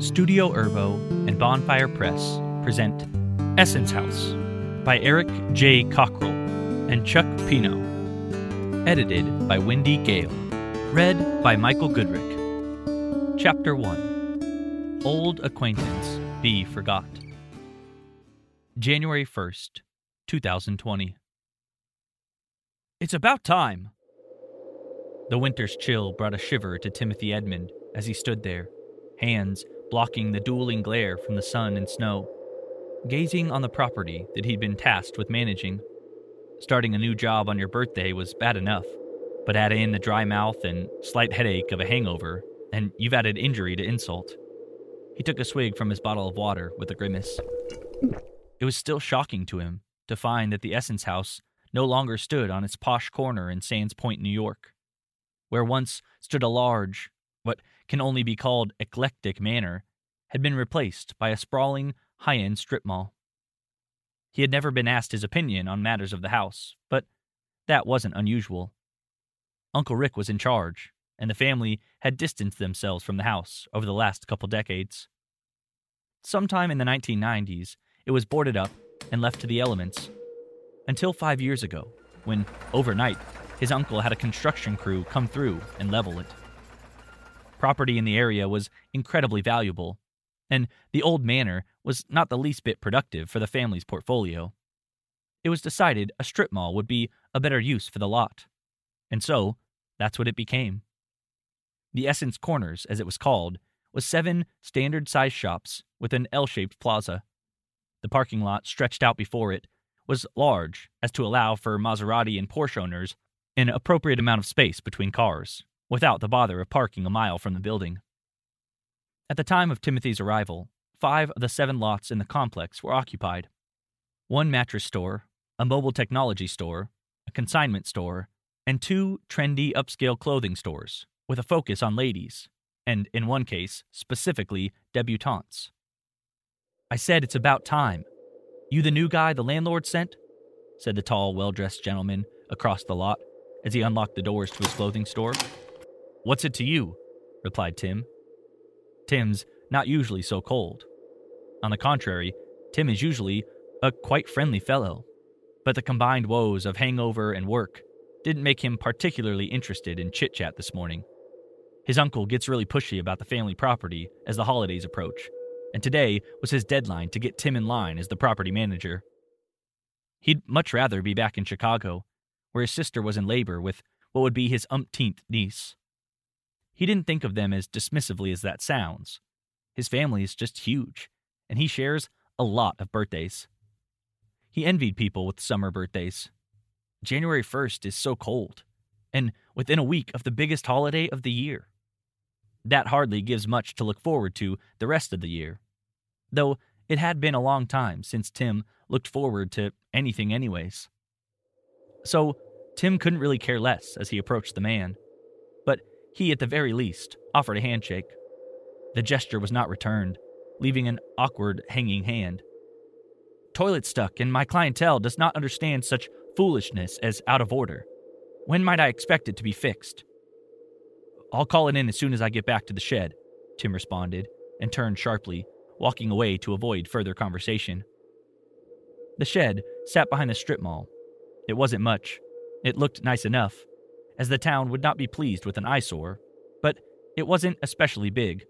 Studio Herbo and Bonfire Press present Essence House by Eric J. Cockrell and Chuck Pino. Edited by Wendy Gale. Read by Michael Goodrick. Chapter 1 Old Acquaintance Be Forgot. January 1st, 2020. It's about time. The winter's chill brought a shiver to Timothy Edmund as he stood there, hands blocking the dueling glare from the sun and snow, gazing on the property that he'd been tasked with managing. Starting a new job on your birthday was bad enough, but add in the dry mouth and slight headache of a hangover, and you've added injury to insult. He took a swig from his bottle of water with a grimace. It was still shocking to him to find that the Essence House no longer stood on its posh corner in Sands Point, New York, where once stood a large, can only be called eclectic manor, had been replaced by a sprawling, high end strip mall. He had never been asked his opinion on matters of the house, but that wasn't unusual. Uncle Rick was in charge, and the family had distanced themselves from the house over the last couple decades. Sometime in the 1990s, it was boarded up and left to the elements. Until five years ago, when, overnight, his uncle had a construction crew come through and level it. Property in the area was incredibly valuable, and the old manor was not the least bit productive for the family's portfolio. It was decided a strip mall would be a better use for the lot, and so that's what it became. The Essence Corners, as it was called, was seven standard sized shops with an L shaped plaza. The parking lot stretched out before it was large as to allow for Maserati and Porsche owners an appropriate amount of space between cars, without the bother of parking a mile from the building. At the time of Timothy's arrival, five of the seven lots in the complex were occupied one mattress store, a mobile technology store, a consignment store, and two trendy upscale clothing stores with a focus on ladies, and in one case, specifically debutantes. I said it's about time. You the new guy the landlord sent? said the tall, well dressed gentleman across the lot as he unlocked the doors to his clothing store. What's it to you? replied Tim. Tim's not usually so cold. On the contrary, Tim is usually a quite friendly fellow. But the combined woes of hangover and work didn't make him particularly interested in chit chat this morning. His uncle gets really pushy about the family property as the holidays approach, and today was his deadline to get Tim in line as the property manager. He'd much rather be back in Chicago, where his sister was in labor with what would be his umpteenth niece. He didn't think of them as dismissively as that sounds. His family is just huge, and he shares a lot of birthdays. He envied people with summer birthdays. January 1st is so cold, and within a week of the biggest holiday of the year. That hardly gives much to look forward to the rest of the year. Though it had been a long time since Tim looked forward to anything, anyways. So, Tim couldn't really care less as he approached the man. He, at the very least, offered a handshake. The gesture was not returned, leaving an awkward hanging hand. Toilet stuck, and my clientele does not understand such foolishness as out of order. When might I expect it to be fixed? I'll call it in as soon as I get back to the shed, Tim responded, and turned sharply, walking away to avoid further conversation. The shed sat behind the strip mall. It wasn't much. It looked nice enough, as the town would not be pleased with an eyesore, but it wasn't especially big.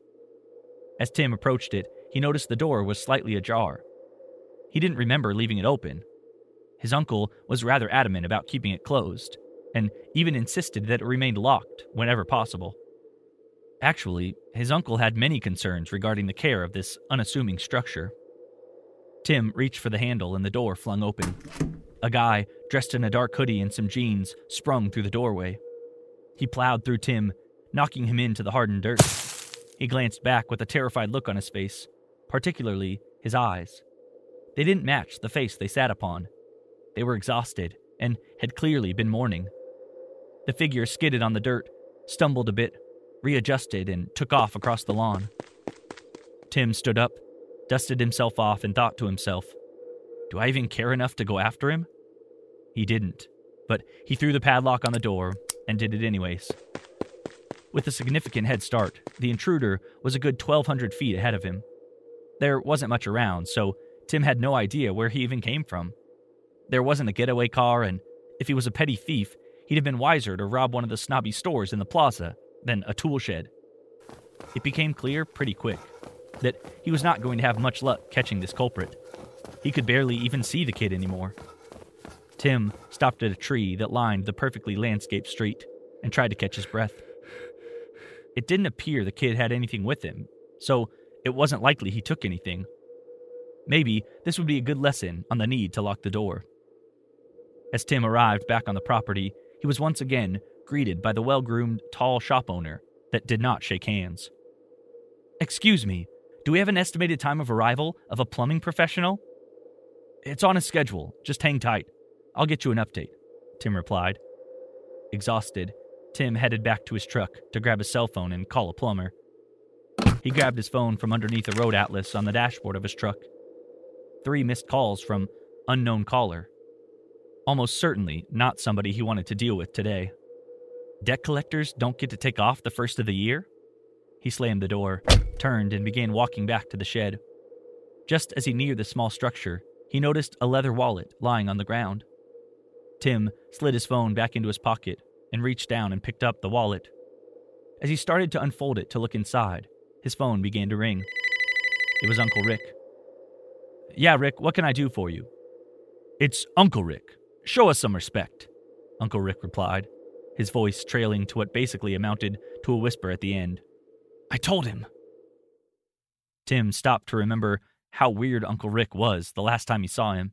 As Tim approached it, he noticed the door was slightly ajar. He didn't remember leaving it open. His uncle was rather adamant about keeping it closed, and even insisted that it remained locked whenever possible. Actually, his uncle had many concerns regarding the care of this unassuming structure. Tim reached for the handle and the door flung open. A guy, dressed in a dark hoodie and some jeans, sprung through the doorway. He plowed through Tim, knocking him into the hardened dirt. He glanced back with a terrified look on his face, particularly his eyes. They didn't match the face they sat upon. They were exhausted and had clearly been mourning. The figure skidded on the dirt, stumbled a bit, readjusted, and took off across the lawn. Tim stood up, dusted himself off, and thought to himself, Do I even care enough to go after him? He didn't, but he threw the padlock on the door and did it anyways. With a significant head start, the intruder was a good 1,200 feet ahead of him. There wasn't much around, so Tim had no idea where he even came from. There wasn't a getaway car, and if he was a petty thief, he'd have been wiser to rob one of the snobby stores in the plaza than a tool shed. It became clear pretty quick that he was not going to have much luck catching this culprit. He could barely even see the kid anymore. Tim stopped at a tree that lined the perfectly landscaped street and tried to catch his breath. It didn't appear the kid had anything with him, so it wasn't likely he took anything. Maybe this would be a good lesson on the need to lock the door. As Tim arrived back on the property, he was once again greeted by the well groomed, tall shop owner that did not shake hands. Excuse me, do we have an estimated time of arrival of a plumbing professional? It's on a schedule. Just hang tight. I'll get you an update, Tim replied. Exhausted, Tim headed back to his truck to grab a cell phone and call a plumber. He grabbed his phone from underneath a road atlas on the dashboard of his truck. Three missed calls from unknown caller. Almost certainly not somebody he wanted to deal with today. Debt collectors don't get to take off the first of the year? He slammed the door, turned, and began walking back to the shed. Just as he neared the small structure, he noticed a leather wallet lying on the ground. Tim slid his phone back into his pocket and reached down and picked up the wallet. As he started to unfold it to look inside, his phone began to ring. It was Uncle Rick. Yeah, Rick, what can I do for you? It's Uncle Rick. Show us some respect, Uncle Rick replied, his voice trailing to what basically amounted to a whisper at the end. I told him. Tim stopped to remember how weird Uncle Rick was the last time he saw him.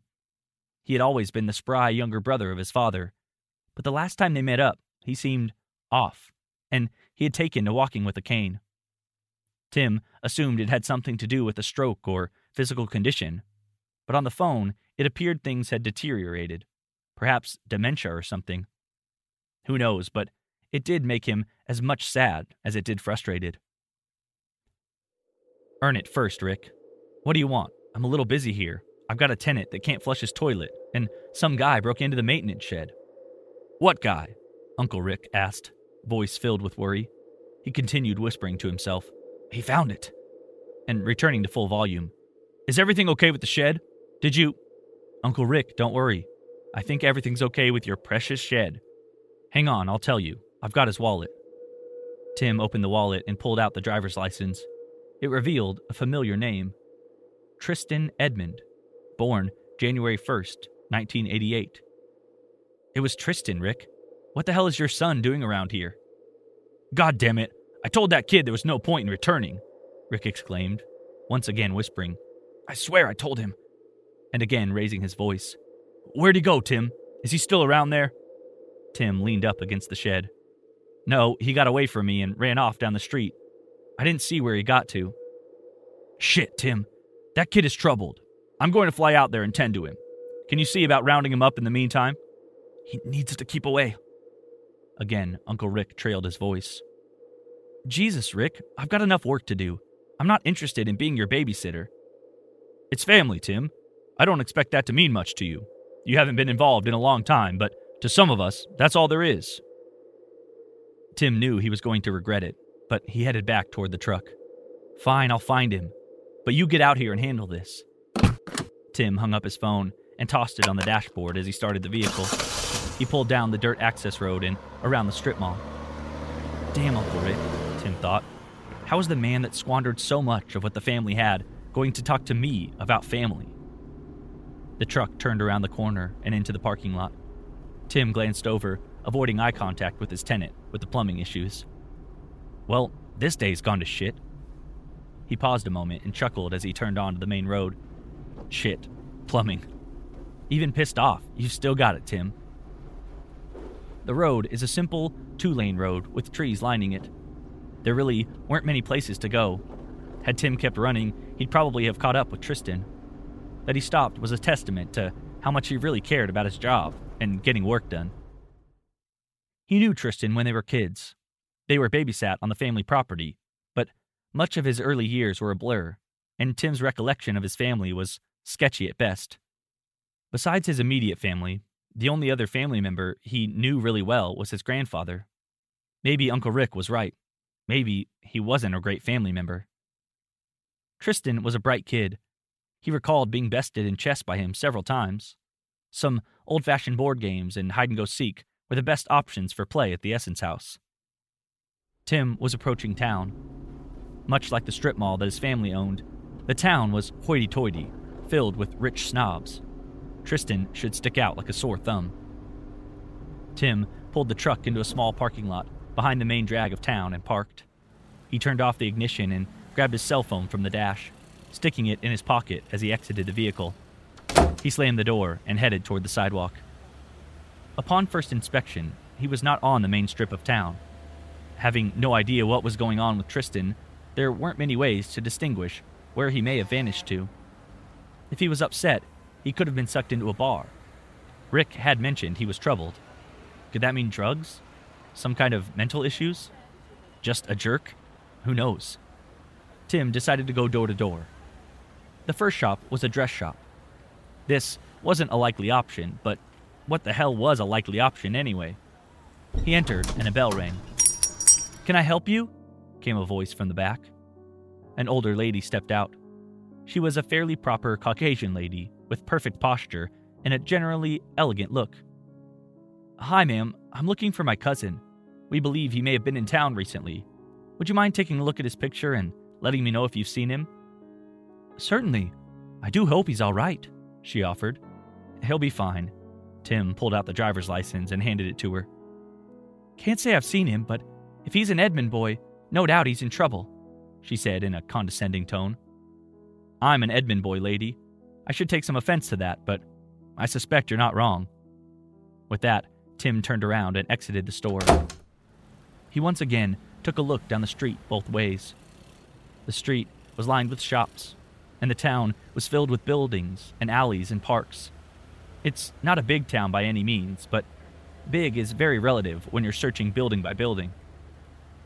He had always been the spry younger brother of his father, but the last time they met up, he seemed off, and he had taken to walking with a cane. Tim assumed it had something to do with a stroke or physical condition, but on the phone, it appeared things had deteriorated, perhaps dementia or something. Who knows, but it did make him as much sad as it did frustrated. Earn it first, Rick. What do you want? I'm a little busy here. I've got a tenant that can't flush his toilet, and some guy broke into the maintenance shed. What guy? Uncle Rick asked, voice filled with worry. He continued whispering to himself. He found it. And returning to full volume. Is everything okay with the shed? Did you. Uncle Rick, don't worry. I think everything's okay with your precious shed. Hang on, I'll tell you. I've got his wallet. Tim opened the wallet and pulled out the driver's license. It revealed a familiar name Tristan Edmond, born January 1st, 1988. It was Tristan, Rick. What the hell is your son doing around here? God damn it! I told that kid there was no point in returning, Rick exclaimed, once again whispering. I swear I told him. And again raising his voice. Where'd he go, Tim? Is he still around there? Tim leaned up against the shed. No, he got away from me and ran off down the street. I didn't see where he got to. Shit, Tim. That kid is troubled. I'm going to fly out there and tend to him. Can you see about rounding him up in the meantime? He needs to keep away. Again, Uncle Rick trailed his voice. Jesus, Rick, I've got enough work to do. I'm not interested in being your babysitter. It's family, Tim. I don't expect that to mean much to you. You haven't been involved in a long time, but to some of us, that's all there is. Tim knew he was going to regret it, but he headed back toward the truck. Fine, I'll find him. But you get out here and handle this. Tim hung up his phone and tossed it on the dashboard as he started the vehicle. He pulled down the dirt access road and around the strip mall. Damn, Uncle Rick, Tim thought. How was the man that squandered so much of what the family had going to talk to me about family? The truck turned around the corner and into the parking lot. Tim glanced over, avoiding eye contact with his tenant with the plumbing issues. Well, this day's gone to shit. He paused a moment and chuckled as he turned onto the main road. Shit, plumbing. Even pissed off, you've still got it, Tim. The road is a simple two lane road with trees lining it. There really weren't many places to go. Had Tim kept running, he'd probably have caught up with Tristan. That he stopped was a testament to how much he really cared about his job and getting work done. He knew Tristan when they were kids. They were babysat on the family property, much of his early years were a blur, and Tim's recollection of his family was sketchy at best. Besides his immediate family, the only other family member he knew really well was his grandfather. Maybe Uncle Rick was right. Maybe he wasn't a great family member. Tristan was a bright kid. He recalled being bested in chess by him several times. Some old fashioned board games and hide and go seek were the best options for play at the Essence House. Tim was approaching town. Much like the strip mall that his family owned, the town was hoity toity, filled with rich snobs. Tristan should stick out like a sore thumb. Tim pulled the truck into a small parking lot behind the main drag of town and parked. He turned off the ignition and grabbed his cell phone from the dash, sticking it in his pocket as he exited the vehicle. He slammed the door and headed toward the sidewalk. Upon first inspection, he was not on the main strip of town. Having no idea what was going on with Tristan, there weren't many ways to distinguish where he may have vanished to. If he was upset, he could have been sucked into a bar. Rick had mentioned he was troubled. Could that mean drugs? Some kind of mental issues? Just a jerk? Who knows? Tim decided to go door to door. The first shop was a dress shop. This wasn't a likely option, but what the hell was a likely option anyway? He entered and a bell rang. Can I help you? Came a voice from the back. An older lady stepped out. She was a fairly proper Caucasian lady with perfect posture and a generally elegant look. Hi, ma'am. I'm looking for my cousin. We believe he may have been in town recently. Would you mind taking a look at his picture and letting me know if you've seen him? Certainly. I do hope he's all right, she offered. He'll be fine. Tim pulled out the driver's license and handed it to her. Can't say I've seen him, but if he's an Edmond boy, no doubt he's in trouble, she said in a condescending tone. I'm an Edmond boy, lady. I should take some offense to that, but I suspect you're not wrong. With that, Tim turned around and exited the store. He once again took a look down the street both ways. The street was lined with shops, and the town was filled with buildings and alleys and parks. It's not a big town by any means, but big is very relative when you're searching building by building.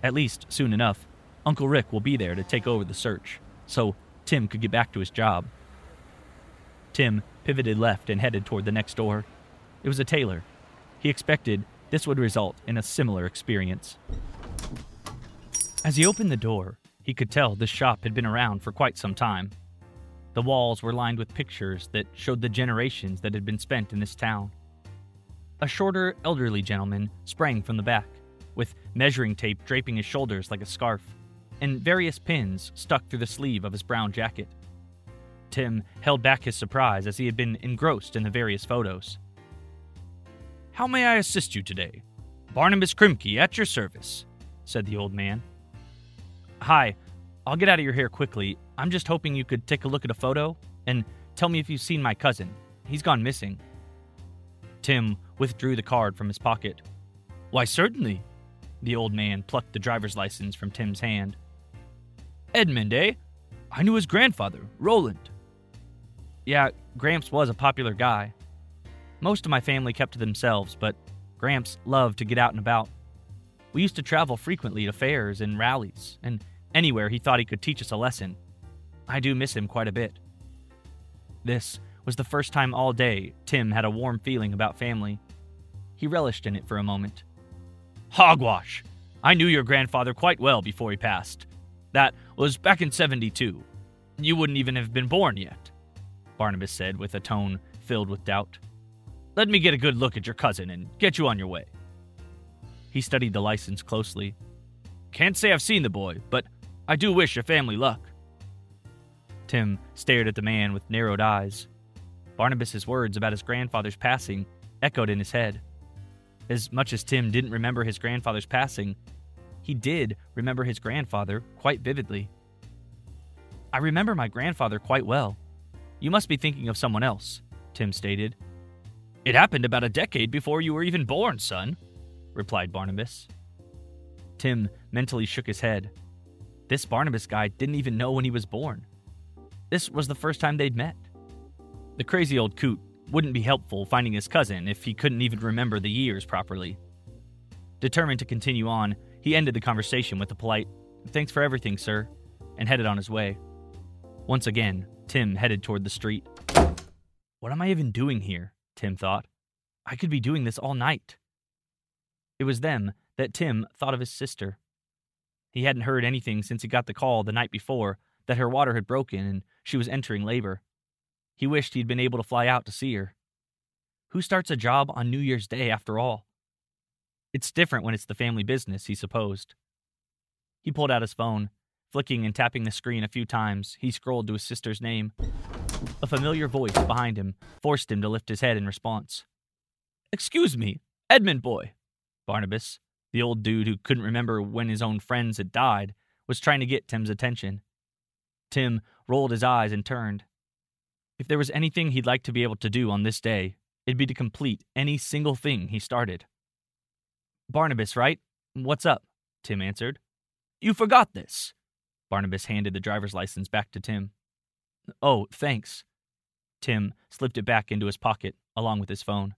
At least, soon enough, Uncle Rick will be there to take over the search, so Tim could get back to his job. Tim pivoted left and headed toward the next door. It was a tailor. He expected this would result in a similar experience. As he opened the door, he could tell this shop had been around for quite some time. The walls were lined with pictures that showed the generations that had been spent in this town. A shorter, elderly gentleman sprang from the back, with measuring tape draping his shoulders like a scarf, and various pins stuck through the sleeve of his brown jacket. Tim held back his surprise as he had been engrossed in the various photos. How may I assist you today? Barnabas Krimke at your service, said the old man. Hi, I'll get out of your hair quickly. I'm just hoping you could take a look at a photo and tell me if you've seen my cousin. He's gone missing. Tim withdrew the card from his pocket. Why, certainly. The old man plucked the driver's license from Tim's hand. Edmund, eh? I knew his grandfather, Roland. Yeah, Gramps was a popular guy. Most of my family kept to themselves, but Gramps loved to get out and about. We used to travel frequently to fairs and rallies, and anywhere he thought he could teach us a lesson. I do miss him quite a bit. This was the first time all day Tim had a warm feeling about family. He relished in it for a moment. Hogwash! I knew your grandfather quite well before he passed. That was back in 72. You wouldn't even have been born yet, Barnabas said with a tone filled with doubt. Let me get a good look at your cousin and get you on your way. He studied the license closely. Can't say I've seen the boy, but I do wish your family luck. Tim stared at the man with narrowed eyes. Barnabas's words about his grandfather's passing echoed in his head. As much as Tim didn't remember his grandfather's passing, he did remember his grandfather quite vividly. I remember my grandfather quite well. You must be thinking of someone else, Tim stated. It happened about a decade before you were even born, son, replied Barnabas. Tim mentally shook his head. This Barnabas guy didn't even know when he was born. This was the first time they'd met. The crazy old coot wouldn't be helpful finding his cousin if he couldn't even remember the years properly. Determined to continue on, he ended the conversation with a polite, Thanks for everything, sir, and headed on his way. Once again, Tim headed toward the street. What am I even doing here? Tim thought. I could be doing this all night. It was then that Tim thought of his sister. He hadn't heard anything since he got the call the night before that her water had broken and she was entering labor. He wished he'd been able to fly out to see her. Who starts a job on New Year's Day after all? It's different when it's the family business, he supposed. He pulled out his phone. Flicking and tapping the screen a few times, he scrolled to his sister's name. A familiar voice behind him forced him to lift his head in response. Excuse me, Edmund boy. Barnabas, the old dude who couldn't remember when his own friends had died, was trying to get Tim's attention. Tim rolled his eyes and turned. If there was anything he'd like to be able to do on this day, it'd be to complete any single thing he started. Barnabas, right? What's up? Tim answered. You forgot this. Barnabas handed the driver's license back to Tim. Oh, thanks. Tim slipped it back into his pocket along with his phone.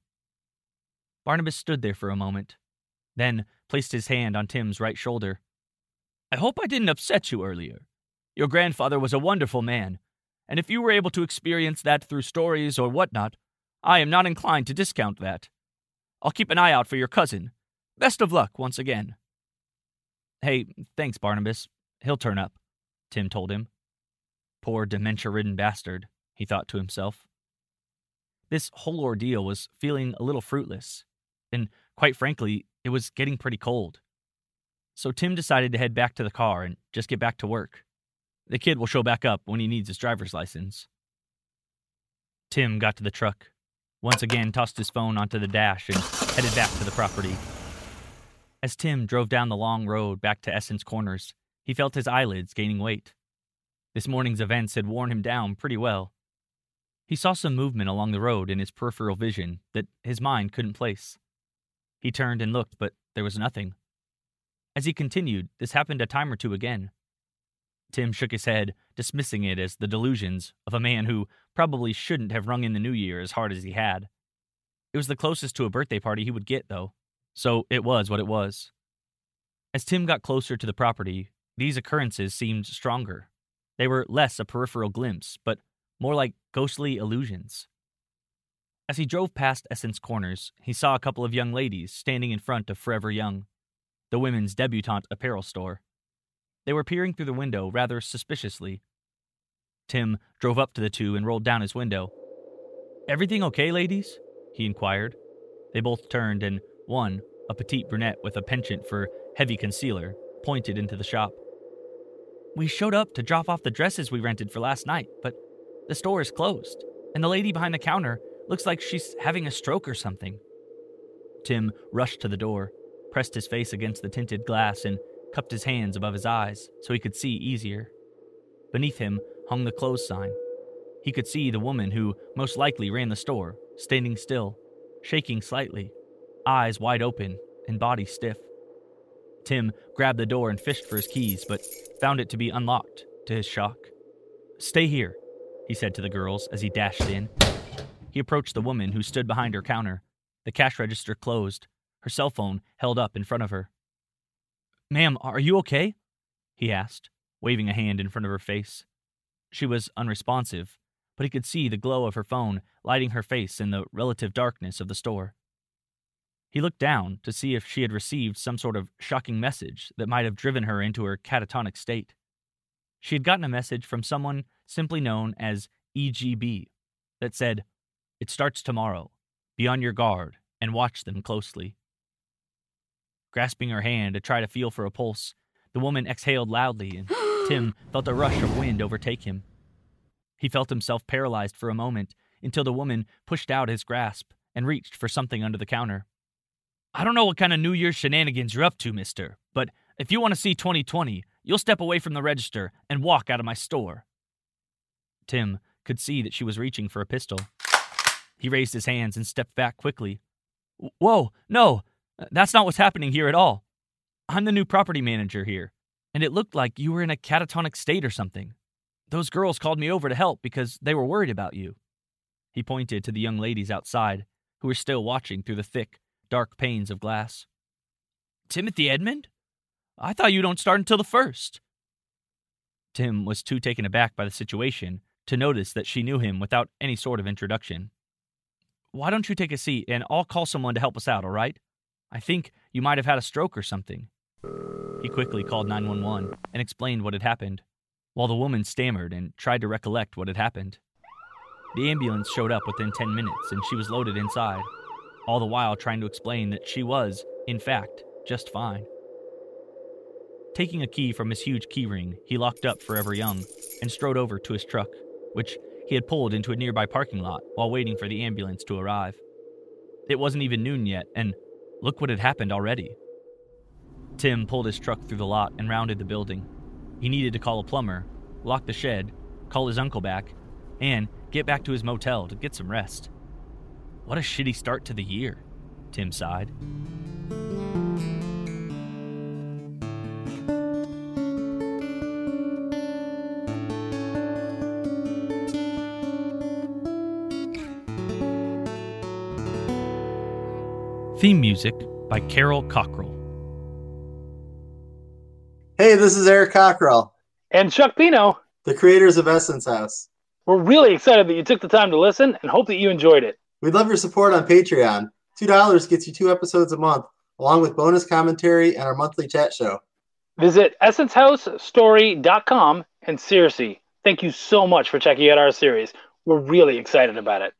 Barnabas stood there for a moment, then placed his hand on Tim's right shoulder. I hope I didn't upset you earlier. Your grandfather was a wonderful man, and if you were able to experience that through stories or whatnot, I am not inclined to discount that. I'll keep an eye out for your cousin. Best of luck once again. Hey, thanks, Barnabas. He'll turn up, Tim told him. Poor dementia ridden bastard, he thought to himself. This whole ordeal was feeling a little fruitless, and quite frankly, it was getting pretty cold. So Tim decided to head back to the car and just get back to work. The kid will show back up when he needs his driver's license. Tim got to the truck, once again tossed his phone onto the dash, and headed back to the property. As Tim drove down the long road back to Essence Corners, he felt his eyelids gaining weight. This morning's events had worn him down pretty well. He saw some movement along the road in his peripheral vision that his mind couldn't place. He turned and looked, but there was nothing. As he continued, this happened a time or two again. Tim shook his head, dismissing it as the delusions of a man who probably shouldn't have rung in the new year as hard as he had. It was the closest to a birthday party he would get, though. So it was what it was. As Tim got closer to the property, these occurrences seemed stronger. They were less a peripheral glimpse, but more like ghostly illusions. As he drove past Essence Corners, he saw a couple of young ladies standing in front of Forever Young, the women's debutante apparel store. They were peering through the window rather suspiciously. Tim drove up to the two and rolled down his window. Everything okay, ladies? he inquired. They both turned and one, a petite brunette with a penchant for heavy concealer, pointed into the shop. We showed up to drop off the dresses we rented for last night, but the store is closed, and the lady behind the counter looks like she's having a stroke or something. Tim rushed to the door, pressed his face against the tinted glass, and cupped his hands above his eyes so he could see easier. Beneath him hung the clothes sign. He could see the woman who most likely ran the store, standing still, shaking slightly, eyes wide open and body stiff. Tim grabbed the door and fished for his keys, but found it to be unlocked, to his shock. Stay here, he said to the girls as he dashed in. He approached the woman who stood behind her counter, the cash register closed, her cell phone held up in front of her. Ma'am, are you okay? he asked, waving a hand in front of her face. She was unresponsive, but he could see the glow of her phone lighting her face in the relative darkness of the store. He looked down to see if she had received some sort of shocking message that might have driven her into her catatonic state. She had gotten a message from someone simply known as EGB that said, It starts tomorrow. Be on your guard and watch them closely. Grasping her hand to try to feel for a pulse, the woman exhaled loudly, and Tim felt a rush of wind overtake him. He felt himself paralyzed for a moment until the woman pushed out his grasp and reached for something under the counter. I don't know what kind of New Year's shenanigans you're up to, mister, but if you want to see 2020, you'll step away from the register and walk out of my store. Tim could see that she was reaching for a pistol. He raised his hands and stepped back quickly. Whoa, no, that's not what's happening here at all. I'm the new property manager here, and it looked like you were in a catatonic state or something. Those girls called me over to help because they were worried about you. He pointed to the young ladies outside, who were still watching through the thick, dark panes of glass. Timothy Edmund? I thought you don't start until the first. Tim was too taken aback by the situation to notice that she knew him without any sort of introduction. Why don't you take a seat and I'll call someone to help us out, all right? I think you might have had a stroke or something. He quickly called 911 and explained what had happened, while the woman stammered and tried to recollect what had happened. The ambulance showed up within 10 minutes and she was loaded inside, all the while trying to explain that she was, in fact, just fine. Taking a key from his huge keyring, he locked up Forever Young and strode over to his truck, which he had pulled into a nearby parking lot while waiting for the ambulance to arrive. It wasn't even noon yet, and look what had happened already. Tim pulled his truck through the lot and rounded the building. He needed to call a plumber, lock the shed, call his uncle back, and get back to his motel to get some rest. What a shitty start to the year, Tim sighed. Theme music by Carol Cockrell. Hey, this is Eric Cockrell. And Chuck Pino. The creators of Essence House. We're really excited that you took the time to listen and hope that you enjoyed it. We'd love your support on Patreon. $2 gets you two episodes a month, along with bonus commentary and our monthly chat show. Visit essencehousestory.com and seriously, thank you so much for checking out our series. We're really excited about it.